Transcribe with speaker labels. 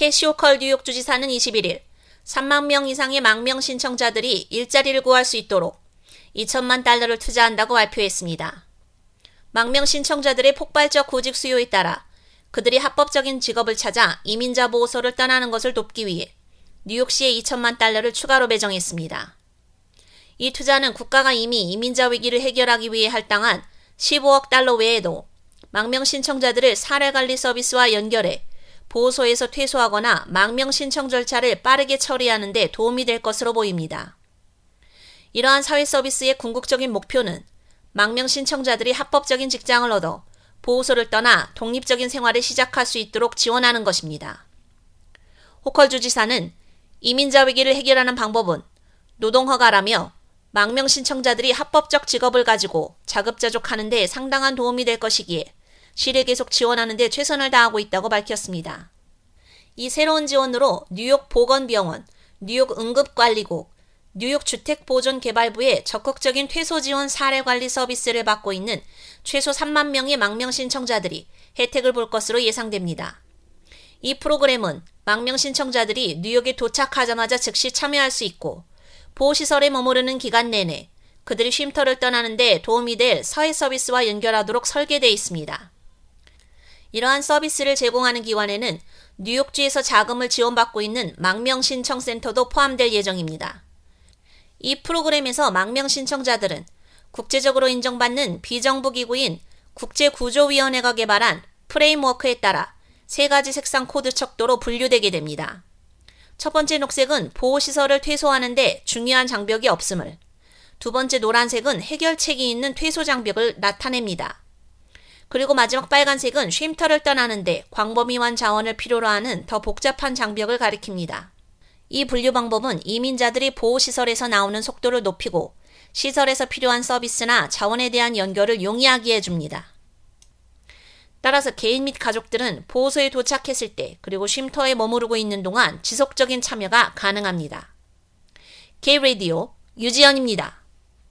Speaker 1: 캐시 호컬 뉴욕 주지사는 21일 3만 명 이상의 망명 신청자들이 일자리를 구할 수 있도록 2천만 달러를 투자한다고 발표했습니다. 망명 신청자들의 폭발적 구직 수요에 따라 그들이 합법적인 직업을 찾아 이민자 보호소를 떠나는 것을 돕기 위해 뉴욕시에 2천만 달러를 추가로 배정했습니다. 이 투자는 국가가 이미 이민자 위기를 해결하기 위해 할당한 15억 달러 외에도 망명 신청자들을 사례 관리 서비스와 연결해 보호소에서 퇴소하거나 망명 신청 절차를 빠르게 처리하는 데 도움이 될 것으로 보입니다. 이러한 사회 서비스의 궁극적인 목표는 망명 신청자들이 합법적인 직장을 얻어 보호소를 떠나 독립적인 생활을 시작할 수 있도록 지원하는 것입니다. 호컬 주지사는 이민자 위기를 해결하는 방법은 노동허가라며 망명 신청자들이 합법적 직업을 가지고 자급자족하는 데 상당한 도움이 될 것이기에 시를 계속 지원하는 데 최선을 다하고 있다고 밝혔습니다. 이 새로운 지원으로 뉴욕 보건병원, 뉴욕 응급관리국, 뉴욕 주택보존개발부의 적극적인 퇴소 지원 사례 관리 서비스를 받고 있는 최소 3만 명의 망명 신청자들이 혜택을 볼 것으로 예상됩니다. 이 프로그램은 망명 신청자들이 뉴욕에 도착하자마자 즉시 참여할 수 있고 보호시설에 머무르는 기간 내내 그들이 쉼터를 떠나는데 도움이 될 사회 서비스와 연결하도록 설계되어 있습니다. 이러한 서비스를 제공하는 기관에는 뉴욕주에서 자금을 지원받고 있는 망명 신청센터도 포함될 예정입니다. 이 프로그램에서 망명 신청자들은 국제적으로 인정받는 비정부 기구인 국제구조위원회가 개발한 framework에 따라 세 가지 색상 코드 척도로 분류되게 됩니다. 첫 번째 녹색은 보호시설을 퇴소하는데 중요한 장벽이 없음을, 두 번째 노란색은 해결책이 있는 퇴소 장벽을 나타냅니다. 그리고 마지막 빨간색은 쉼터를 떠나는데 광범위한 자원을 필요로 하는 더 복잡한 장벽을 가리킵니다. 이 분류 방법은 이민자들이 보호시설에서 나오는 속도를 높이고 시설에서 필요한 서비스나 자원에 대한 연결을 용이하게 해줍니다. 따라서 개인 및 가족들은 보호소에 도착했을 때 그리고 쉼터에 머무르고 있는 동안 지속적인 참여가 가능합니다. K-Radio 유지연입니다.